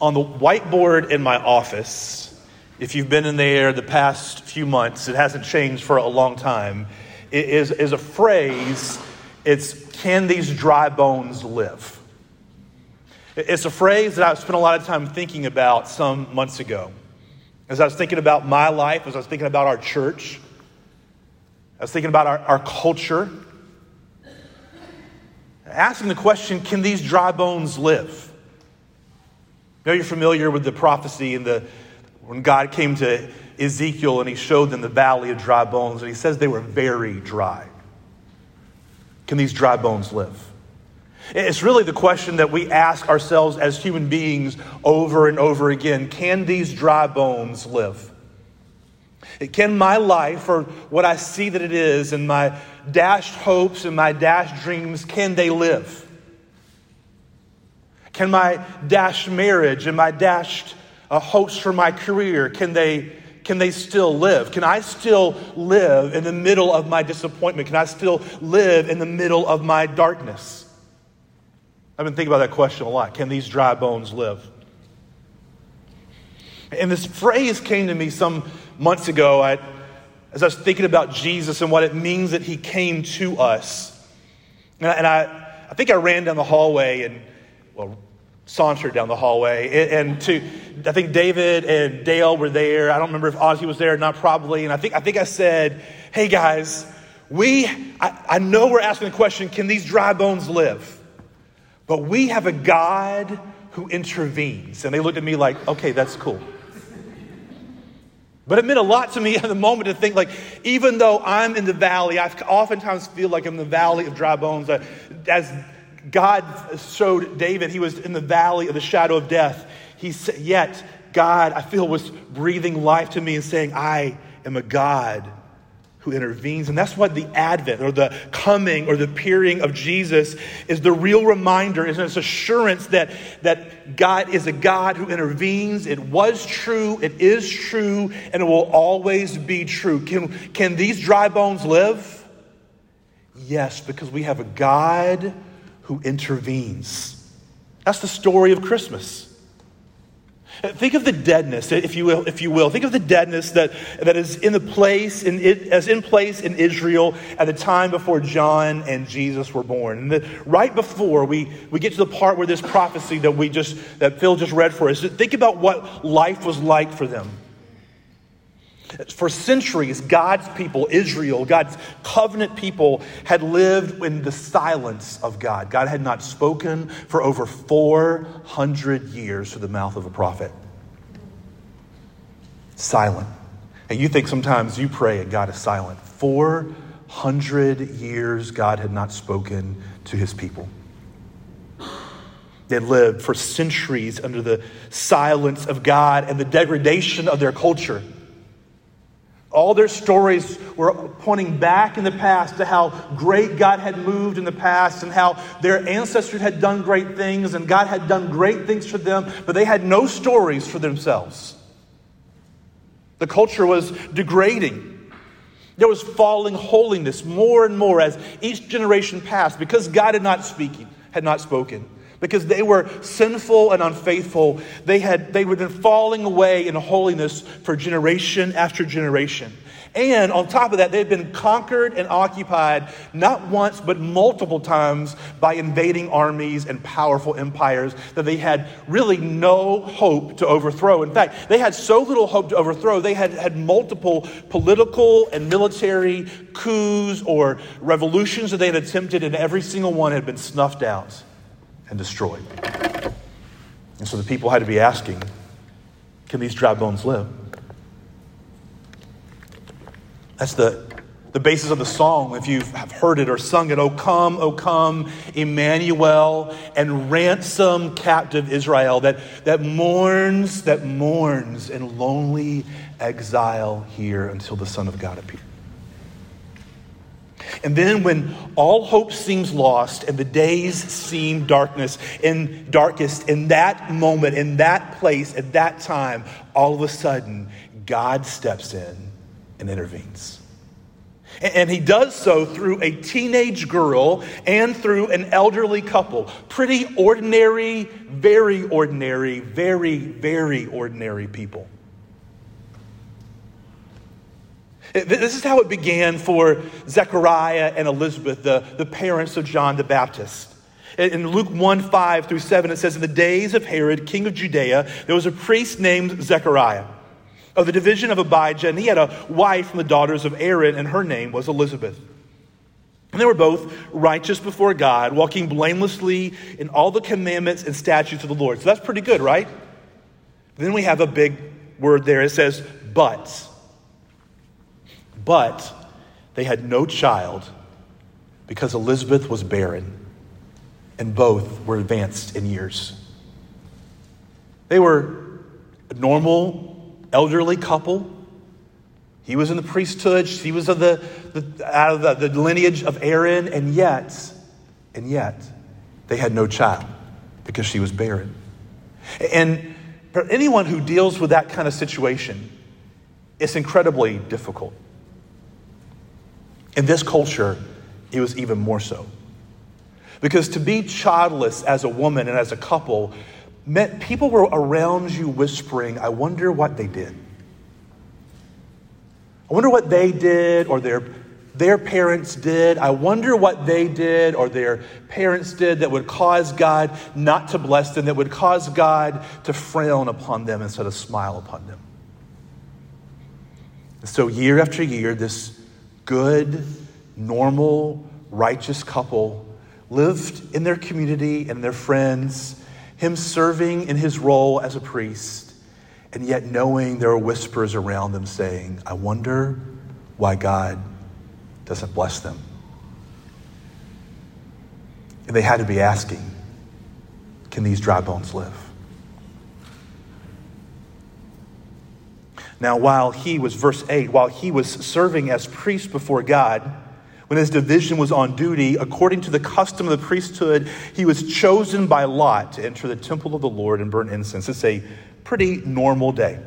On the whiteboard in my office, if you've been in there the past few months, it hasn't changed for a long time, is, is a phrase. It's, can these dry bones live? It's a phrase that I've spent a lot of time thinking about some months ago. As I was thinking about my life, as I was thinking about our church, I was thinking about our, our culture, asking the question can these dry bones live? Know, you're familiar with the prophecy and the, when God came to Ezekiel and he showed them the valley of dry bones, and he says they were very dry. Can these dry bones live? It's really the question that we ask ourselves as human beings over and over again Can these dry bones live? Can my life, or what I see that it is, and my dashed hopes and my dashed dreams, can they live? Can my dashed marriage and my dashed uh, hopes for my career, can they, can they still live? Can I still live in the middle of my disappointment? Can I still live in the middle of my darkness? I've been thinking about that question a lot. Can these dry bones live? And this phrase came to me some months ago I, as I was thinking about Jesus and what it means that he came to us. And I, and I, I think I ran down the hallway and, well, sauntered down the hallway. And, and to, I think David and Dale were there. I don't remember if Ozzy was there not, probably. And I think, I think I said, hey guys, we, I, I know we're asking the question, can these dry bones live? But we have a God who intervenes. And they looked at me like, okay, that's cool. But it meant a lot to me at the moment to think, like, even though I'm in the valley, I oftentimes feel like I'm in the valley of dry bones. As God showed David, he was in the valley of the shadow of death. He said, yet God, I feel, was breathing life to me and saying, I am a God who intervenes. And that's what the advent or the coming or the appearing of Jesus is the real reminder, is this assurance that, that God is a God who intervenes. It was true, it is true, and it will always be true. Can, can these dry bones live? Yes, because we have a God who intervenes. That's the story of Christmas. Think of the deadness, if you will, if you will. Think of the deadness that, that is in the place, in as in place in Israel at the time before John and Jesus were born. And the, right before we, we get to the part where this prophecy that we just that Phil just read for us, think about what life was like for them. For centuries, God's people, Israel, God's covenant people, had lived in the silence of God. God had not spoken for over 400 years through the mouth of a prophet. Silent. And you think sometimes you pray and God is silent. 400 years God had not spoken to his people. They lived for centuries under the silence of God and the degradation of their culture. All their stories were pointing back in the past to how great God had moved in the past and how their ancestors had done great things and God had done great things for them, but they had no stories for themselves. The culture was degrading. There was falling holiness more and more as each generation passed because God had not speaking, had not spoken because they were sinful and unfaithful. They had they had been falling away in holiness for generation after generation. And on top of that, they had been conquered and occupied not once, but multiple times by invading armies and powerful empires that they had really no hope to overthrow. In fact, they had so little hope to overthrow, they had had multiple political and military coups or revolutions that they had attempted, and every single one had been snuffed out and destroyed. And so the people had to be asking can these dry bones live? That's the, the basis of the song. If you have heard it or sung it, Oh come, oh come, Emmanuel, and ransom captive Israel that, that mourns, that mourns in lonely exile here until the Son of God appears. And then when all hope seems lost and the days seem darkness in darkest, in that moment, in that place, at that time, all of a sudden, God steps in and intervenes. And he does so through a teenage girl and through an elderly couple. Pretty ordinary, very ordinary, very, very ordinary people. This is how it began for Zechariah and Elizabeth, the, the parents of John the Baptist. In Luke 1 5 through 7, it says, In the days of Herod, king of Judea, there was a priest named Zechariah of the division of Abijah, and he had a wife from the daughters of Aaron, and her name was Elizabeth. And they were both righteous before God, walking blamelessly in all the commandments and statutes of the Lord. So that's pretty good, right? Then we have a big word there. It says, but. But they had no child because Elizabeth was barren, and both were advanced in years. They were a normal elderly couple. He was in the priesthood. She was of the, the out of the, the lineage of Aaron, and yet, and yet, they had no child because she was barren. And for anyone who deals with that kind of situation, it's incredibly difficult. In this culture, it was even more so. Because to be childless as a woman and as a couple meant people were around you whispering, I wonder what they did. I wonder what they did or their, their parents did. I wonder what they did or their parents did that would cause God not to bless them, that would cause God to frown upon them instead of smile upon them. So, year after year, this good, normal, righteous couple lived in their community and their friends him serving in his role as a priest, and yet knowing there are whispers around them saying, I wonder why God doesn't bless them. And they had to be asking, Can these dry bones live? Now, while he was, verse 8, while he was serving as priest before God, when his division was on duty, according to the custom of the priesthood, he was chosen by lot to enter the temple of the Lord and burn incense. It's a pretty normal day.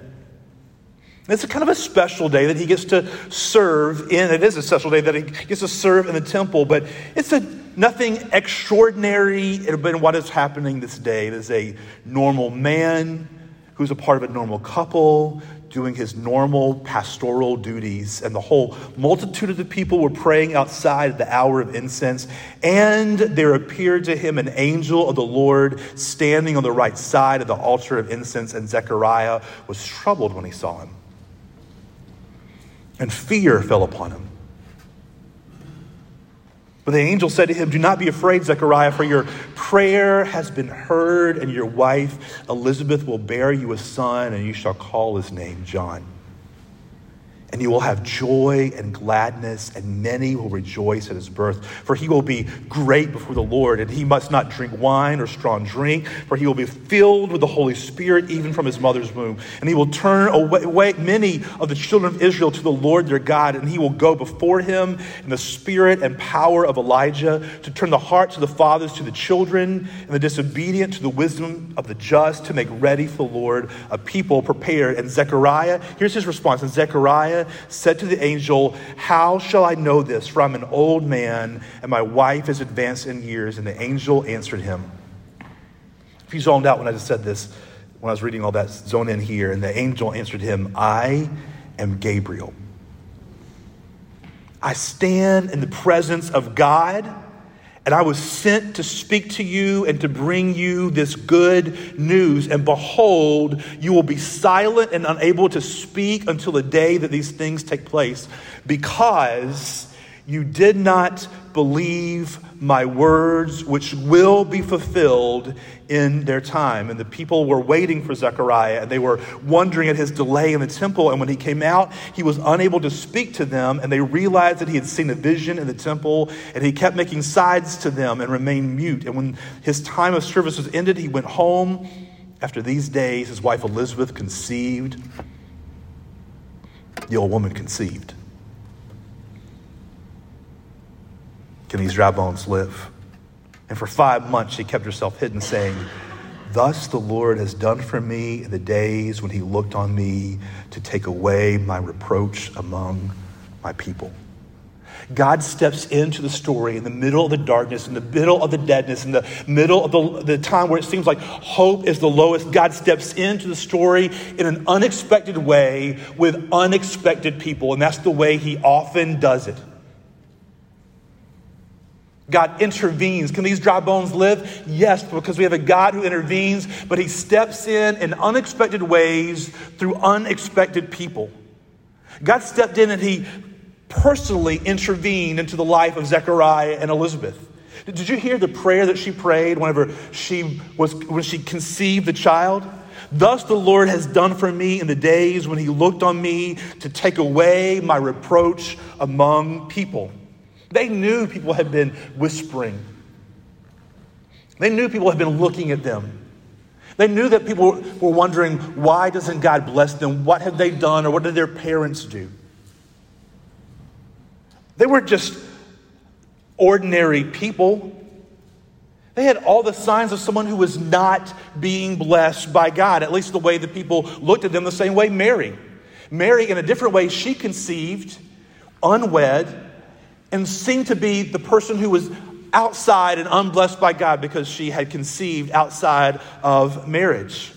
It's a kind of a special day that he gets to serve in. It is a special day that he gets to serve in the temple, but it's a nothing extraordinary in what is happening this day. It is a normal man who's a part of a normal couple doing his normal pastoral duties, and the whole multitude of the people were praying outside at the hour of incense. And there appeared to him an angel of the Lord standing on the right side of the altar of incense, and Zechariah was troubled when he saw him. And fear fell upon him. But the angel said to him, Do not be afraid, Zechariah, for your prayer has been heard, and your wife Elizabeth will bear you a son, and you shall call his name John and you will have joy and gladness, and many will rejoice at his birth. For he will be great before the Lord, and he must not drink wine or strong drink, for he will be filled with the Holy Spirit even from his mother's womb. And he will turn away, many of the children of Israel to the Lord their God, and he will go before him in the spirit and power of Elijah to turn the hearts of the fathers to the children, and the disobedient to the wisdom of the just, to make ready for the Lord a people prepared. And Zechariah, here's his response. And Zechariah, said to the angel, How shall I know this? For I'm an old man, and my wife is advanced in years. And the angel answered him. If you zoned out when I just said this, when I was reading all that, zone in here. And the angel answered him, I am Gabriel. I stand in the presence of God and I was sent to speak to you and to bring you this good news. And behold, you will be silent and unable to speak until the day that these things take place, because you did not believe my words, which will be fulfilled in their time. And the people were waiting for Zechariah, and they were wondering at his delay in the temple. And when he came out, he was unable to speak to them, and they realized that he had seen a vision in the temple, and he kept making sides to them and remained mute. And when his time of service was ended, he went home. After these days, his wife Elizabeth conceived. The old woman conceived. Can these dry bones live? And for five months she kept herself hidden, saying, Thus the Lord has done for me the days when he looked on me to take away my reproach among my people. God steps into the story in the middle of the darkness, in the middle of the deadness, in the middle of the, the time where it seems like hope is the lowest. God steps into the story in an unexpected way with unexpected people, and that's the way He often does it. God intervenes. Can these dry bones live? Yes, because we have a God who intervenes, but He steps in in unexpected ways through unexpected people. God stepped in and He personally intervened into the life of Zechariah and Elizabeth. Did you hear the prayer that she prayed whenever she was when she conceived the child? Thus the Lord has done for me in the days when he looked on me to take away my reproach among people. They knew people had been whispering. They knew people had been looking at them. They knew that people were wondering, why doesn't God bless them? What have they done or what did their parents do? They weren't just ordinary people. They had all the signs of someone who was not being blessed by God, at least the way the people looked at them, the same way Mary. Mary, in a different way, she conceived, unwed, and seemed to be the person who was outside and unblessed by God because she had conceived outside of marriage.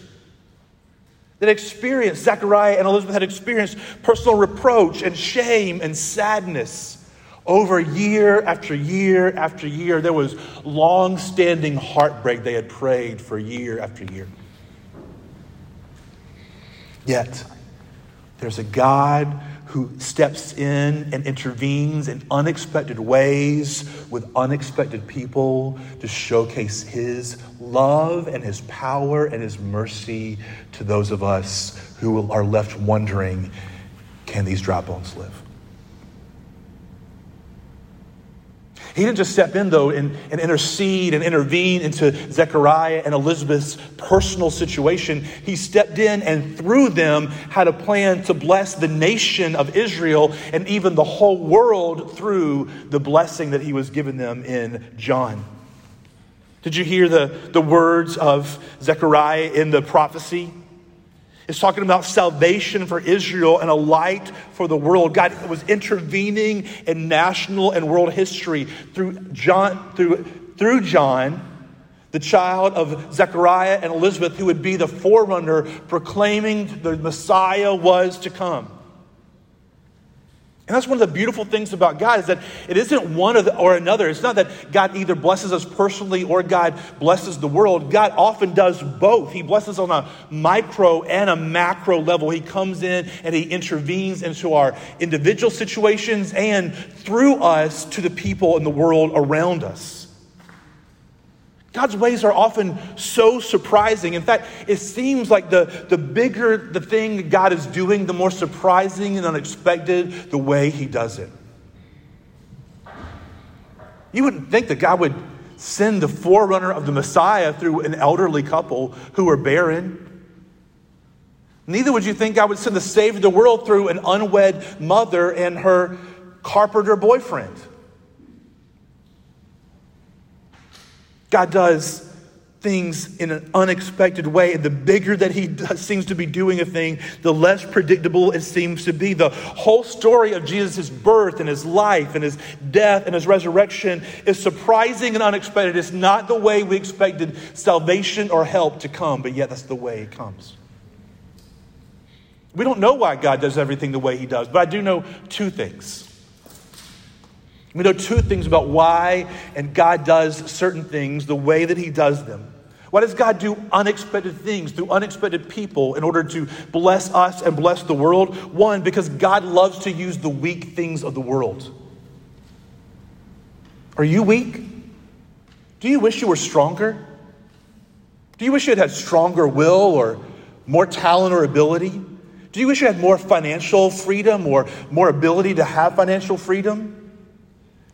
That experienced, Zechariah and Elizabeth had experienced personal reproach and shame and sadness over year after year after year, there was long standing heartbreak they had prayed for year after year. Yet, there's a God who steps in and intervenes in unexpected ways with unexpected people to showcase his love and his power and his mercy to those of us who are left wondering can these dry bones live? He didn't just step in, though, and, and intercede and intervene into Zechariah and Elizabeth's personal situation. He stepped in and through them had a plan to bless the nation of Israel and even the whole world through the blessing that he was giving them in John. Did you hear the, the words of Zechariah in the prophecy? It's talking about salvation for Israel and a light for the world. God was intervening in national and world history through John, through, through John, the child of Zechariah and Elizabeth, who would be the forerunner proclaiming the Messiah was to come. And that's one of the beautiful things about God is that it isn't one or another. It's not that God either blesses us personally or God blesses the world. God often does both. He blesses on a micro and a macro level. He comes in and he intervenes into our individual situations and through us to the people in the world around us. God's ways are often so surprising. In fact, it seems like the, the bigger the thing God is doing, the more surprising and unexpected the way He does it. You wouldn't think that God would send the forerunner of the Messiah through an elderly couple who are barren. Neither would you think God would send the Savior of the world through an unwed mother and her carpenter boyfriend. God does things in an unexpected way. And the bigger that he does, seems to be doing a thing, the less predictable it seems to be. The whole story of Jesus' birth and his life and his death and his resurrection is surprising and unexpected. It's not the way we expected salvation or help to come, but yet that's the way it comes. We don't know why God does everything the way he does, but I do know two things. We know two things about why and God does certain things the way that He does them. Why does God do unexpected things through unexpected people in order to bless us and bless the world? One, because God loves to use the weak things of the world. Are you weak? Do you wish you were stronger? Do you wish you had had stronger will or more talent or ability? Do you wish you had more financial freedom or more ability to have financial freedom?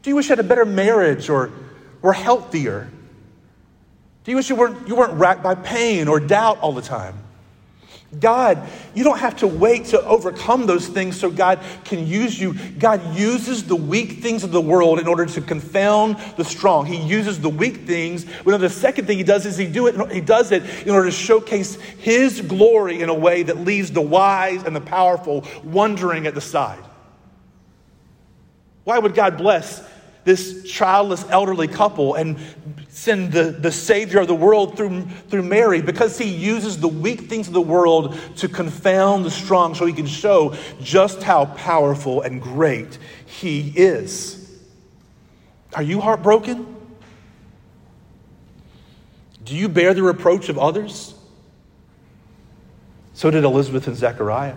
Do you wish you had a better marriage or were healthier? Do you wish you weren't, you weren't racked by pain or doubt all the time? God, you don't have to wait to overcome those things so God can use you. God uses the weak things of the world in order to confound the strong. He uses the weak things. Well, the second thing he does is he do it. He does it in order to showcase His glory in a way that leaves the wise and the powerful wondering at the side. Why would God bless this childless elderly couple and send the, the Savior of the world through, through Mary? Because he uses the weak things of the world to confound the strong so he can show just how powerful and great he is. Are you heartbroken? Do you bear the reproach of others? So did Elizabeth and Zechariah.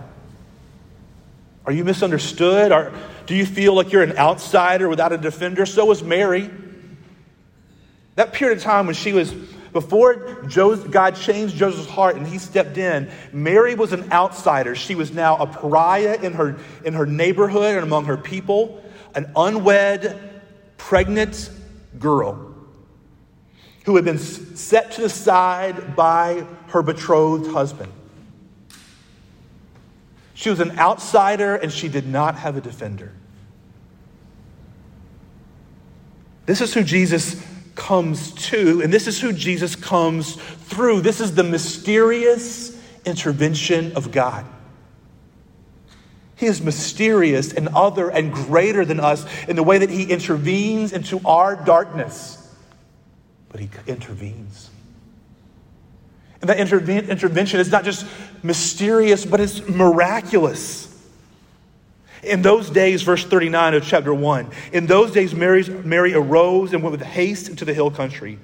Are you misunderstood? Are, do you feel like you're an outsider without a defender? So was Mary. That period of time when she was, before God changed Joseph's heart and he stepped in, Mary was an outsider. She was now a pariah in her, in her neighborhood and among her people, an unwed, pregnant girl who had been set to the side by her betrothed husband. She was an outsider and she did not have a defender. This is who Jesus comes to, and this is who Jesus comes through. This is the mysterious intervention of God. He is mysterious and other and greater than us in the way that He intervenes into our darkness. But He intervenes. And that interve- intervention is not just mysterious, but it's miraculous. In those days, verse 39 of chapter 1, in those days, Mary's, Mary arose and went with haste into the hill country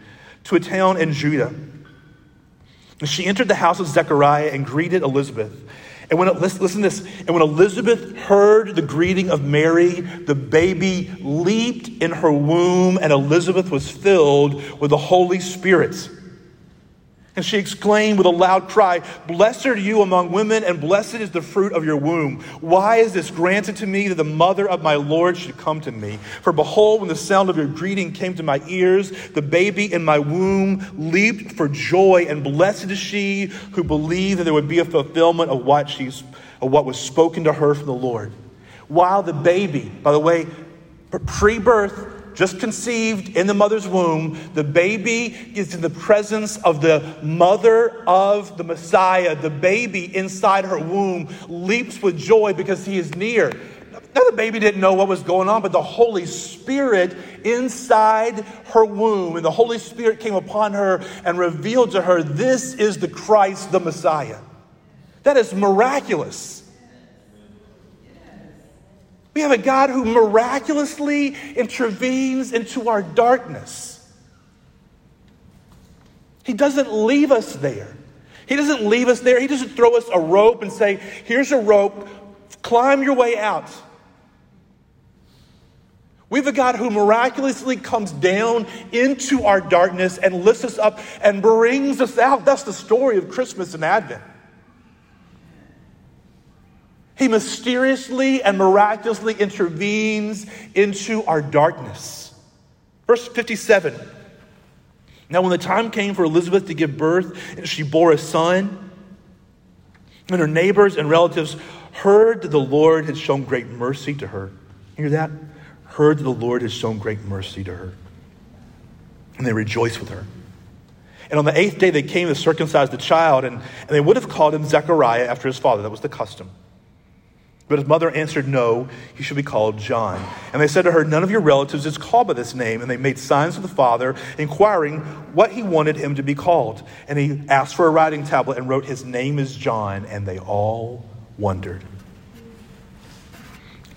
to a town in Judah. And she entered the house of Zechariah and greeted Elizabeth. And when, listen, this. And when Elizabeth heard the greeting of Mary, the baby leaped in her womb, and Elizabeth was filled with the Holy Spirit. And she exclaimed with a loud cry, Blessed are you among women, and blessed is the fruit of your womb. Why is this granted to me that the mother of my Lord should come to me? For behold, when the sound of your greeting came to my ears, the baby in my womb leaped for joy, and blessed is she who believed that there would be a fulfillment of what, she's, of what was spoken to her from the Lord. While the baby, by the way, pre birth, just conceived in the mother's womb, the baby is in the presence of the mother of the Messiah. The baby inside her womb leaps with joy because he is near. Now, the baby didn't know what was going on, but the Holy Spirit inside her womb, and the Holy Spirit came upon her and revealed to her, This is the Christ, the Messiah. That is miraculous. We have a God who miraculously intervenes into our darkness. He doesn't leave us there. He doesn't leave us there. He doesn't throw us a rope and say, Here's a rope, climb your way out. We have a God who miraculously comes down into our darkness and lifts us up and brings us out. That's the story of Christmas and Advent. He mysteriously and miraculously intervenes into our darkness. Verse 57. Now, when the time came for Elizabeth to give birth, and she bore a son, and her neighbors and relatives heard that the Lord had shown great mercy to her. Hear that? Heard that the Lord had shown great mercy to her. And they rejoiced with her. And on the eighth day, they came to circumcise the child, and, and they would have called him Zechariah after his father. That was the custom. But his mother answered, No, he should be called John. And they said to her, None of your relatives is called by this name. And they made signs to the father, inquiring what he wanted him to be called. And he asked for a writing tablet and wrote, His name is John. And they all wondered.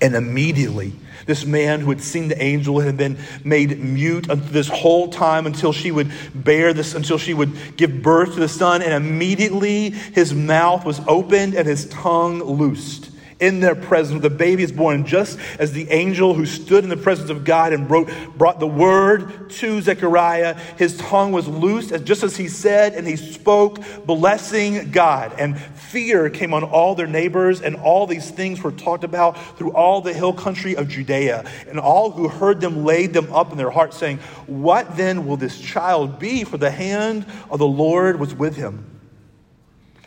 And immediately, this man who had seen the angel had been made mute this whole time until she would bear this, until she would give birth to the son. And immediately his mouth was opened and his tongue loosed in their presence. The baby is born just as the angel who stood in the presence of God and brought, brought the word to Zechariah. His tongue was loosed as, just as he said, and he spoke, blessing God. And fear came on all their neighbors, and all these things were talked about through all the hill country of Judea. And all who heard them laid them up in their hearts, saying, What then will this child be? For the hand of the Lord was with him.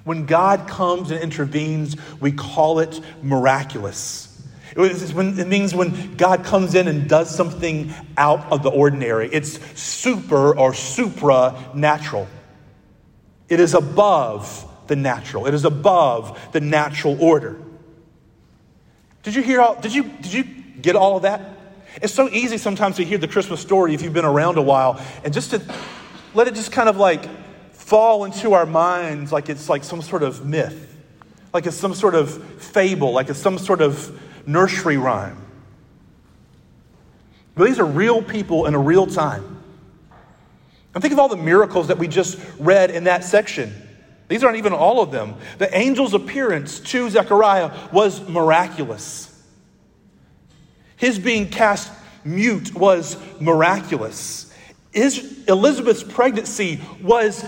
When God comes and intervenes, we call it miraculous. It means when God comes in and does something out of the ordinary. It's super or supranatural. It is above the natural. It is above the natural order. Did you hear all, did you, did you get all of that? It's so easy sometimes to hear the Christmas story if you've been around a while and just to let it just kind of like fall into our minds like it's like some sort of myth, like it's some sort of fable, like it's some sort of nursery rhyme. But these are real people in a real time. And think of all the miracles that we just read in that section. These aren't even all of them. The angel's appearance to Zechariah was miraculous. His being cast mute was miraculous. Elizabeth's pregnancy was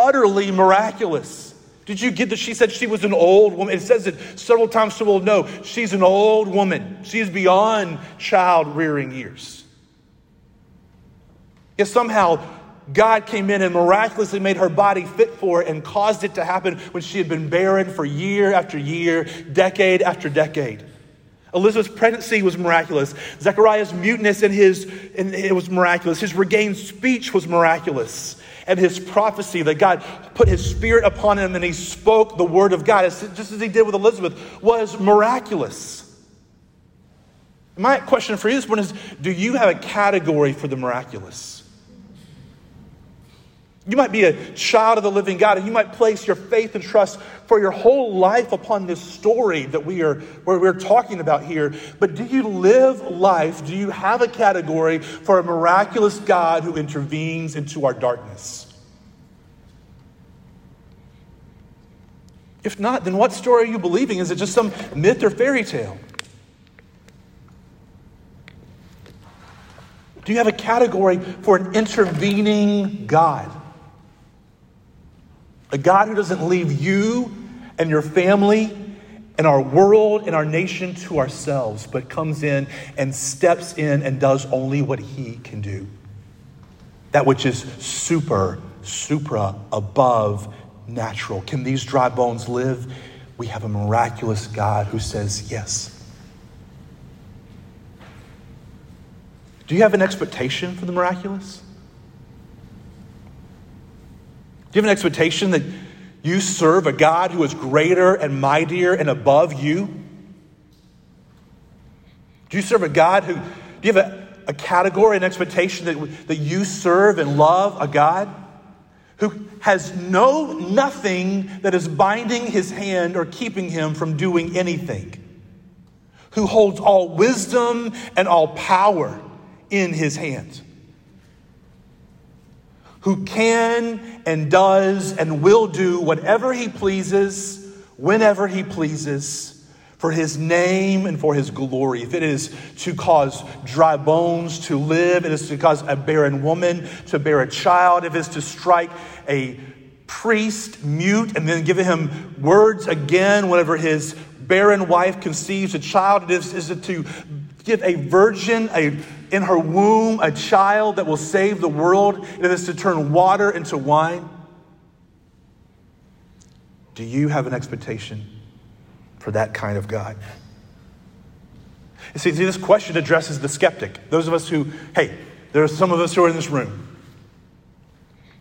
utterly miraculous. Did you get that? She said she was an old woman. It says it several times, so we'll know she's an old woman. She is beyond child rearing years. Yet somehow God came in and miraculously made her body fit for it and caused it to happen when she had been barren for year after year, decade after decade. Elizabeth's pregnancy was miraculous. Zechariah's muteness and his in, it was miraculous. His regained speech was miraculous. And his prophecy that God put his spirit upon him and he spoke the word of God, just as he did with Elizabeth, was miraculous. My question for you this morning is do you have a category for the miraculous? You might be a child of the living God, and you might place your faith and trust for your whole life upon this story that we are where we're talking about here. But do you live life? Do you have a category for a miraculous God who intervenes into our darkness? If not, then what story are you believing? Is it just some myth or fairy tale? Do you have a category for an intervening God? A God who doesn't leave you and your family and our world and our nation to ourselves, but comes in and steps in and does only what he can do. That which is super, supra, above natural. Can these dry bones live? We have a miraculous God who says yes. Do you have an expectation for the miraculous? Do you have an expectation that you serve a God who is greater and mightier and above you? Do you serve a God who, do you have a, a category, an expectation that, that you serve and love a God who has no nothing that is binding his hand or keeping him from doing anything? Who holds all wisdom and all power in his hands? Who can and does and will do whatever he pleases, whenever he pleases, for his name and for his glory. If it is to cause dry bones to live, it is to cause a barren woman to bear a child, if it's to strike a priest mute and then give him words again whenever his barren wife conceives a child, it is, is it to give a virgin a in her womb a child that will save the world. And is to turn water into wine. Do you have an expectation for that kind of God? You see, this question addresses the skeptic. Those of us who, hey, there are some of us who are in this room.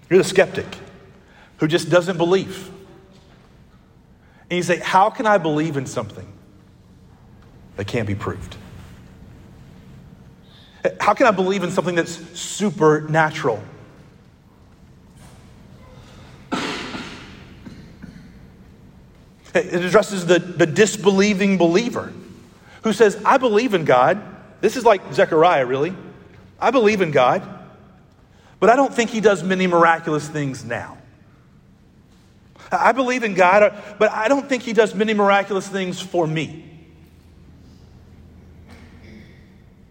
You're the skeptic who just doesn't believe. And you say, How can I believe in something that can't be proved? How can I believe in something that's supernatural? It addresses the, the disbelieving believer who says, I believe in God. This is like Zechariah, really. I believe in God, but I don't think he does many miraculous things now. I believe in God, but I don't think he does many miraculous things for me.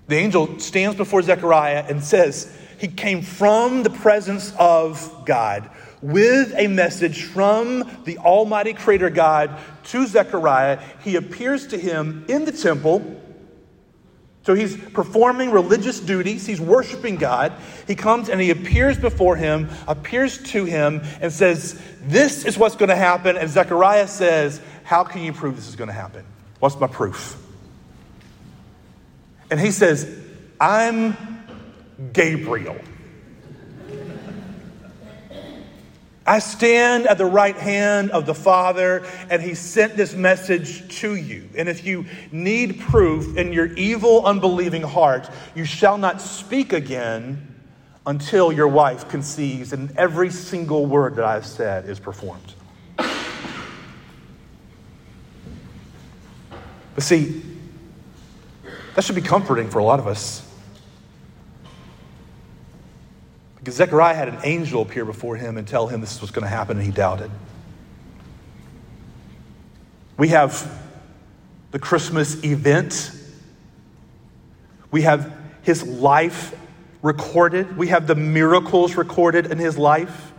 The angel stands before Zechariah and says, He came from the presence of God with a message from the Almighty Creator God to Zechariah. He appears to him in the temple. So he's performing religious duties, he's worshiping God. He comes and he appears before him, appears to him, and says, This is what's going to happen. And Zechariah says, How can you prove this is going to happen? What's my proof? And he says, I'm Gabriel. I stand at the right hand of the Father, and He sent this message to you. And if you need proof in your evil, unbelieving heart, you shall not speak again until your wife conceives, and every single word that I've said is performed. But see, that should be comforting for a lot of us. Because Zechariah had an angel appear before him and tell him this was going to happen, and he doubted. We have the Christmas event. We have his life recorded. We have the miracles recorded in his life.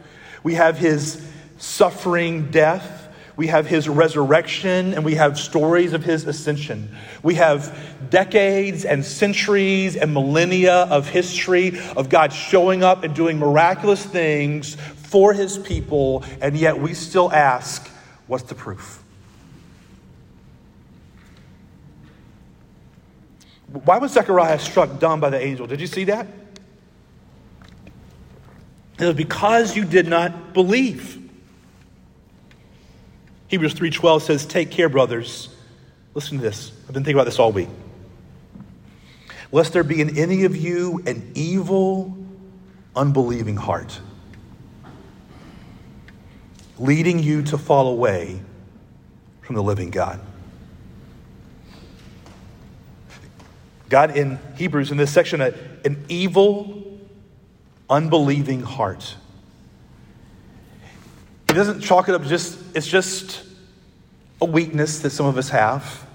We have his suffering death. We have his resurrection and we have stories of his ascension. We have decades and centuries and millennia of history of God showing up and doing miraculous things for his people, and yet we still ask, what's the proof? Why was Zechariah struck dumb by the angel? Did you see that? It was because you did not believe. Hebrews 3:12 says, "Take care, brothers." Listen to this. I've been thinking about this all week. Lest there be in any of you an evil, unbelieving heart, leading you to fall away from the living God. God in Hebrews in this section, an evil, unbelieving heart. He doesn't chalk it up just, it's just a weakness that some of us have.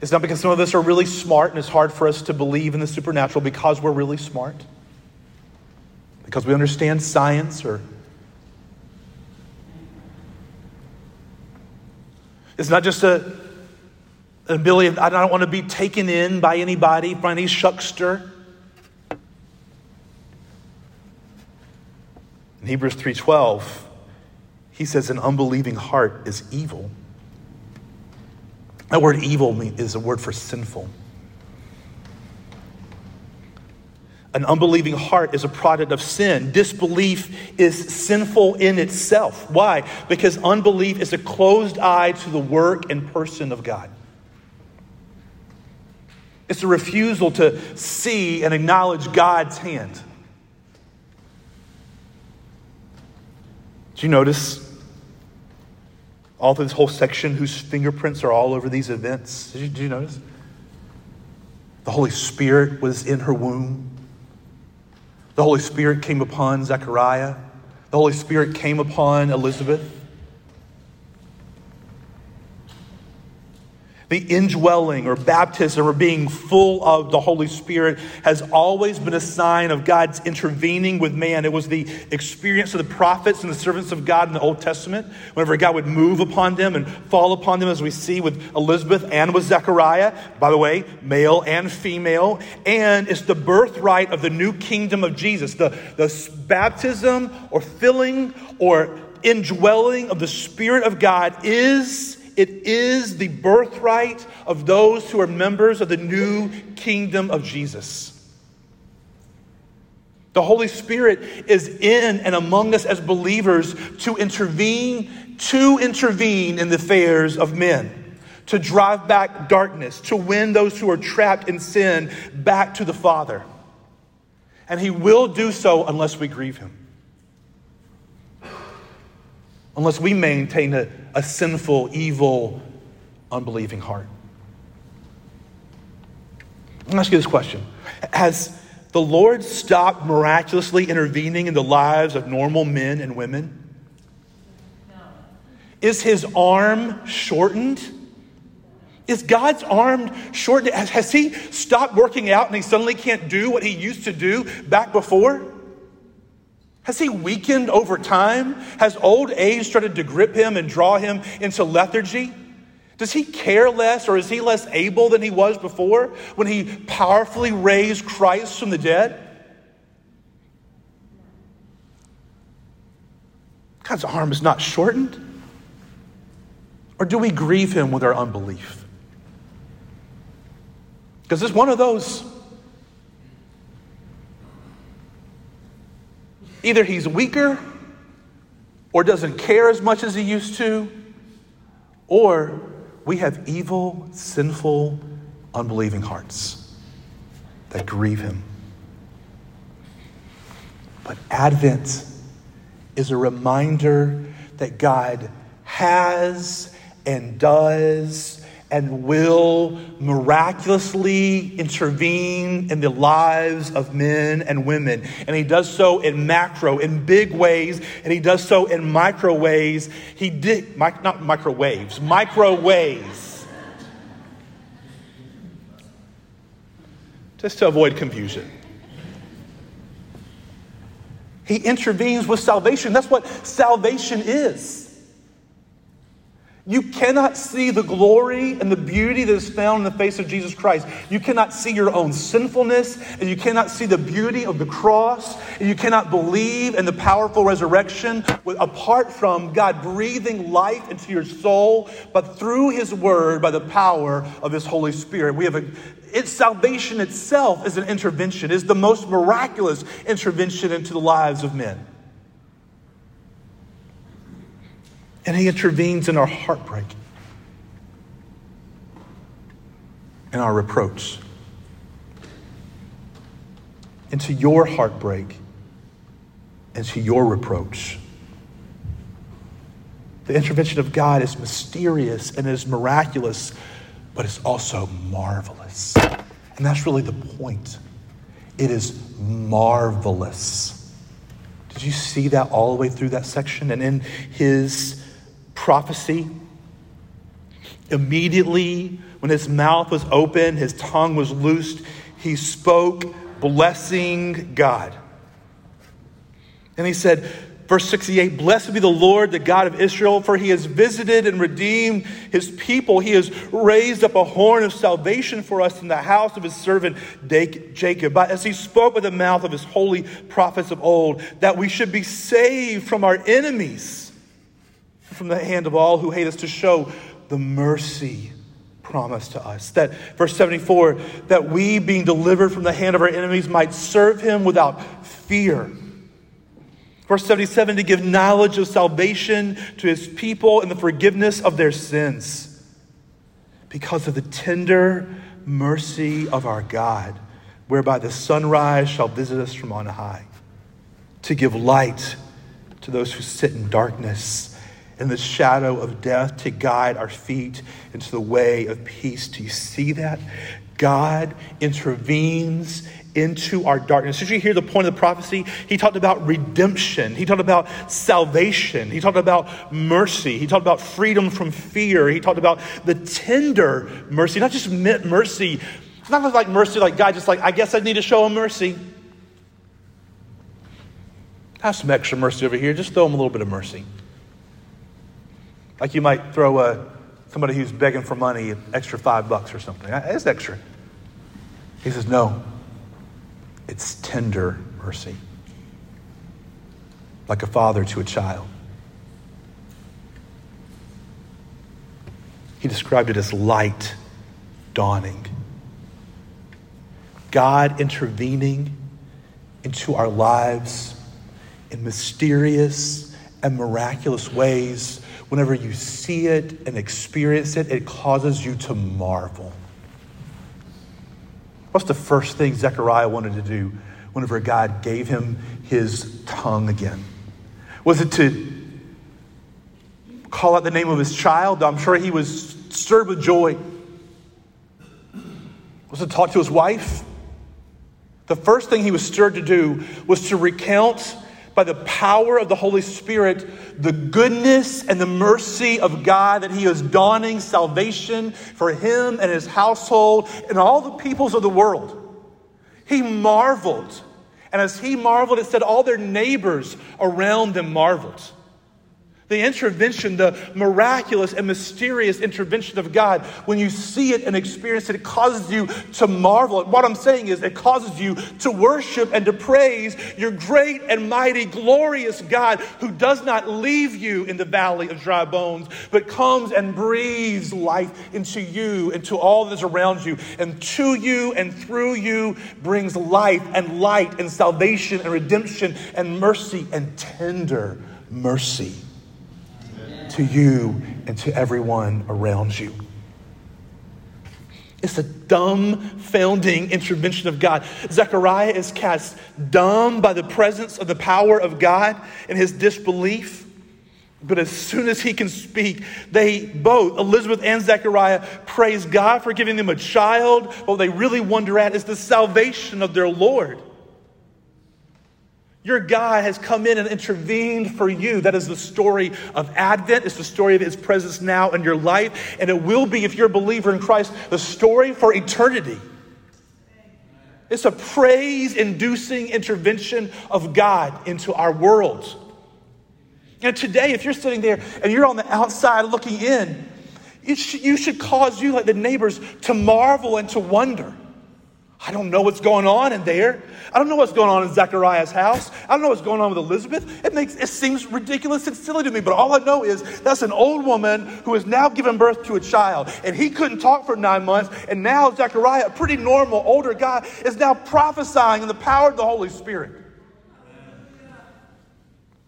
It's not because some of us are really smart and it's hard for us to believe in the supernatural because we're really smart, because we understand science or. It's not just a, an ability, of, I don't want to be taken in by anybody, by any shuckster. In Hebrews 3:12, he says an unbelieving heart is evil. That word evil is a word for sinful. An unbelieving heart is a product of sin. Disbelief is sinful in itself. Why? Because unbelief is a closed eye to the work and person of God. It's a refusal to see and acknowledge God's hand. Do you notice all through this whole section whose fingerprints are all over these events? Did you, did you notice? The Holy Spirit was in her womb. The Holy Spirit came upon Zechariah. The Holy Spirit came upon Elizabeth. The indwelling or baptism or being full of the Holy Spirit has always been a sign of God's intervening with man. It was the experience of the prophets and the servants of God in the Old Testament. Whenever God would move upon them and fall upon them, as we see with Elizabeth and with Zechariah, by the way, male and female. And it's the birthright of the new kingdom of Jesus. The, the baptism or filling or indwelling of the Spirit of God is it is the birthright of those who are members of the new kingdom of Jesus. The Holy Spirit is in and among us as believers to intervene, to intervene in the affairs of men, to drive back darkness, to win those who are trapped in sin back to the Father. And He will do so unless we grieve Him unless we maintain a, a sinful, evil, unbelieving heart. Let me ask you this question Has the Lord stopped miraculously intervening in the lives of normal men and women? No. Is his arm shortened? Is God's arm shortened? Has, has he stopped working out and he suddenly can't do what he used to do back before? Has he weakened over time? Has old age started to grip him and draw him into lethargy? Does he care less or is he less able than he was before when he powerfully raised Christ from the dead? God's arm is not shortened. Or do we grieve him with our unbelief? Because it's one of those Either he's weaker or doesn't care as much as he used to, or we have evil, sinful, unbelieving hearts that grieve him. But Advent is a reminder that God has and does and will miraculously intervene in the lives of men and women. And he does so in macro, in big ways, and he does so in micro. He did, not microwaves, microways. Just to avoid confusion. He intervenes with salvation. That's what salvation is. You cannot see the glory and the beauty that is found in the face of Jesus Christ. You cannot see your own sinfulness, and you cannot see the beauty of the cross, and you cannot believe in the powerful resurrection apart from God breathing life into your soul, but through His Word by the power of His Holy Spirit. We have a, its salvation itself is an intervention, is the most miraculous intervention into the lives of men. And He intervenes in our heartbreak, in our reproach, into your heartbreak, into your reproach. The intervention of God is mysterious and is miraculous, but it's also marvelous. And that's really the point. It is marvelous. Did you see that all the way through that section? And in his prophecy. Immediately, when his mouth was open, his tongue was loosed, he spoke, blessing God. And he said, verse 68 Blessed be the Lord, the God of Israel, for he has visited and redeemed his people. He has raised up a horn of salvation for us in the house of his servant Jacob. But as he spoke with the mouth of his holy prophets of old, that we should be saved from our enemies from the hand of all who hate us to show the mercy promised to us. That, verse 74, that we, being delivered from the hand of our enemies, might serve him without fear. Verse 77, to give knowledge of salvation to his people and the forgiveness of their sins. Because of the tender mercy of our God, whereby the sunrise shall visit us from on high, to give light to those who sit in darkness in the shadow of death to guide our feet into the way of peace. Do you see that? God intervenes into our darkness. Did you hear the point of the prophecy? He talked about redemption. He talked about salvation. He talked about mercy. He talked about freedom from fear. He talked about the tender mercy, not just mercy, not like mercy like God, just like, I guess I need to show him mercy. Have some extra mercy over here. Just throw him a little bit of mercy. Like you might throw a, somebody who's begging for money extra five bucks or something. Uh, it's extra. He says, no, it's tender mercy, like a father to a child. He described it as light dawning. God intervening into our lives in mysterious and miraculous ways whenever you see it and experience it, it causes you to marvel. What's the first thing Zechariah wanted to do whenever God gave him his tongue again? Was it to call out the name of his child? I'm sure he was stirred with joy. Was it to talk to his wife? The first thing he was stirred to do was to recount by the power of the Holy Spirit the goodness and the mercy of God that He is dawning salvation for him and his household and all the peoples of the world. He marveled. And as he marveled, it said all their neighbors around them marveled. The intervention, the miraculous and mysterious intervention of God, when you see it and experience it, it causes you to marvel. What I'm saying is, it causes you to worship and to praise your great and mighty, glorious God who does not leave you in the valley of dry bones, but comes and breathes life into you, into all that is around you, and to you and through you brings life and light and salvation and redemption and mercy and tender mercy to you and to everyone around you. It's a dumbfounding intervention of God. Zechariah is cast dumb by the presence of the power of God and his disbelief. But as soon as he can speak, they both, Elizabeth and Zechariah, praise God for giving them a child. What they really wonder at is the salvation of their Lord. Your God has come in and intervened for you. That is the story of Advent. It's the story of His presence now in your life. And it will be, if you're a believer in Christ, the story for eternity. It's a praise inducing intervention of God into our world. And today, if you're sitting there and you're on the outside looking in, sh- you should cause you, like the neighbors, to marvel and to wonder. I don't know what's going on in there. I don't know what's going on in Zechariah's house. I don't know what's going on with Elizabeth. It makes it seems ridiculous and silly to me, but all I know is that's an old woman who has now given birth to a child, and he couldn't talk for nine months, and now Zechariah, a pretty normal older guy, is now prophesying in the power of the Holy Spirit.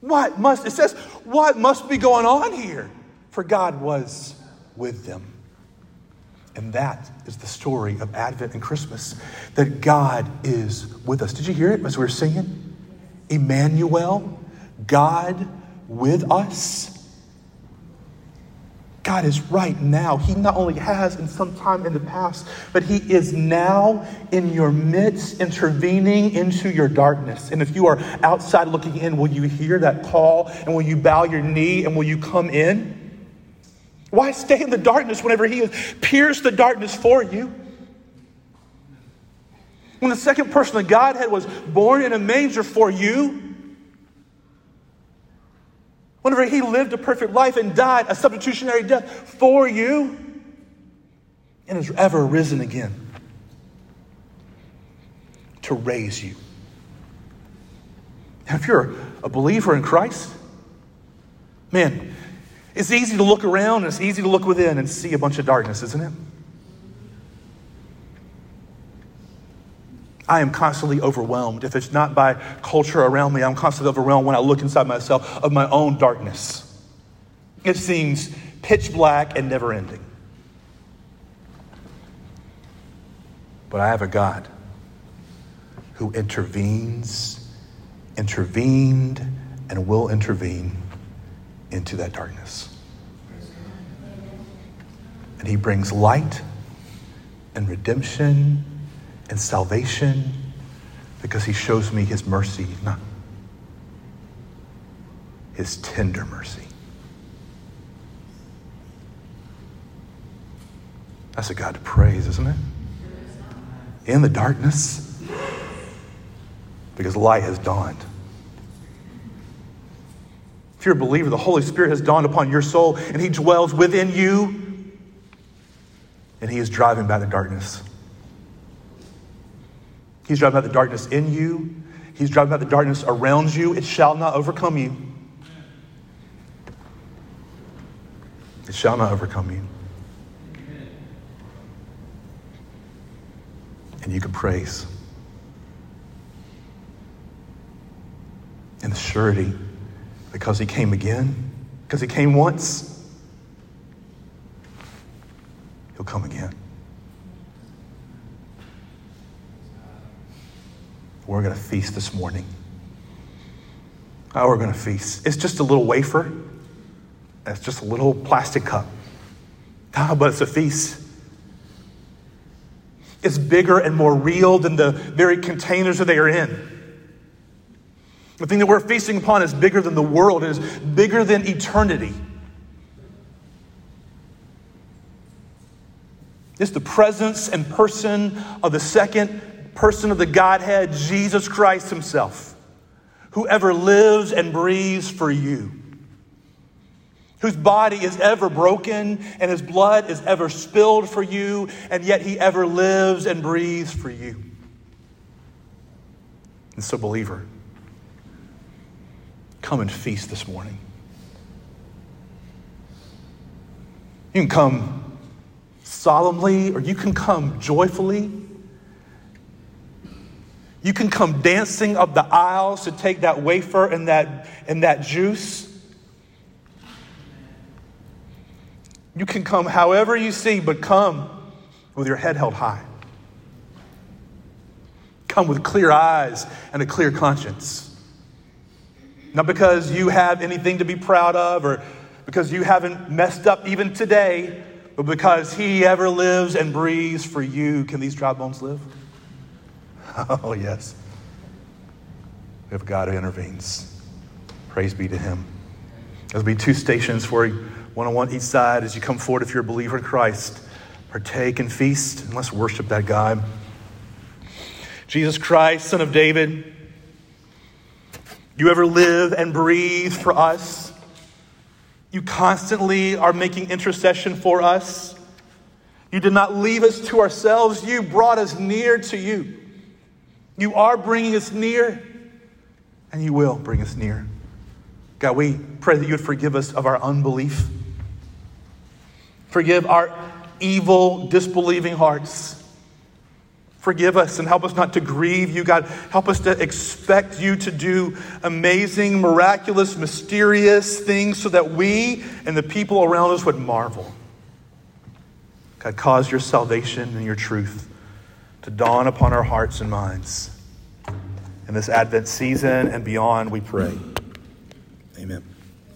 What must it says? What must be going on here? For God was with them. And that is the story of Advent and Christmas that God is with us. Did you hear it as we were singing? Emmanuel, God with us. God is right now. He not only has in some time in the past, but He is now in your midst, intervening into your darkness. And if you are outside looking in, will you hear that call? And will you bow your knee and will you come in? Why stay in the darkness whenever He has pierced the darkness for you? When the second person of Godhead was born in a manger for you, whenever He lived a perfect life and died a substitutionary death for you, and has ever risen again to raise you. If you're a believer in Christ, man, it's easy to look around and it's easy to look within and see a bunch of darkness, isn't it? I am constantly overwhelmed. If it's not by culture around me, I'm constantly overwhelmed when I look inside myself of my own darkness. It seems pitch black and never ending. But I have a God who intervenes, intervened, and will intervene into that darkness. And he brings light and redemption and salvation because he shows me his mercy, not his tender mercy. That's a God to praise, isn't it? In the darkness, because light has dawned. If you're a believer, the Holy Spirit has dawned upon your soul and He dwells within you, and He is driving back the darkness. He's driving out the darkness in you. He's driving out the darkness around you. It shall not overcome you. It shall not overcome you. And you can praise. And the surety because he came again, because he came once, he'll come again. We're going to feast this morning. Oh, we're going to feast. It's just a little wafer. It's just a little plastic cup. Oh, but it's a feast. It's bigger and more real than the very containers that they are in. The thing that we're feasting upon is bigger than the world, it is bigger than eternity. It's the presence and person of the second person of the Godhead, Jesus Christ Himself, whoever lives and breathes for you. whose body is ever broken and his blood is ever spilled for you, and yet he ever lives and breathes for you. And so, believer, come and feast this morning. You can come solemnly or you can come joyfully. You can come dancing up the aisles to take that wafer and that, and that juice. You can come however you see, but come with your head held high. Come with clear eyes and a clear conscience. Not because you have anything to be proud of or because you haven't messed up even today, but because He ever lives and breathes for you. Can these dry bones live? Oh, yes. We have God who intervenes. Praise be to Him. There'll be two stations for you, one on one each side as you come forward if you're a believer in Christ. Partake and feast, and let's worship that God. Jesus Christ, Son of David, you ever live and breathe for us. You constantly are making intercession for us. You did not leave us to ourselves, you brought us near to you. You are bringing us near, and you will bring us near. God, we pray that you would forgive us of our unbelief. Forgive our evil, disbelieving hearts. Forgive us and help us not to grieve you, God. Help us to expect you to do amazing, miraculous, mysterious things so that we and the people around us would marvel. God, cause your salvation and your truth to dawn upon our hearts and minds. In this Advent season and beyond, we pray. Amen.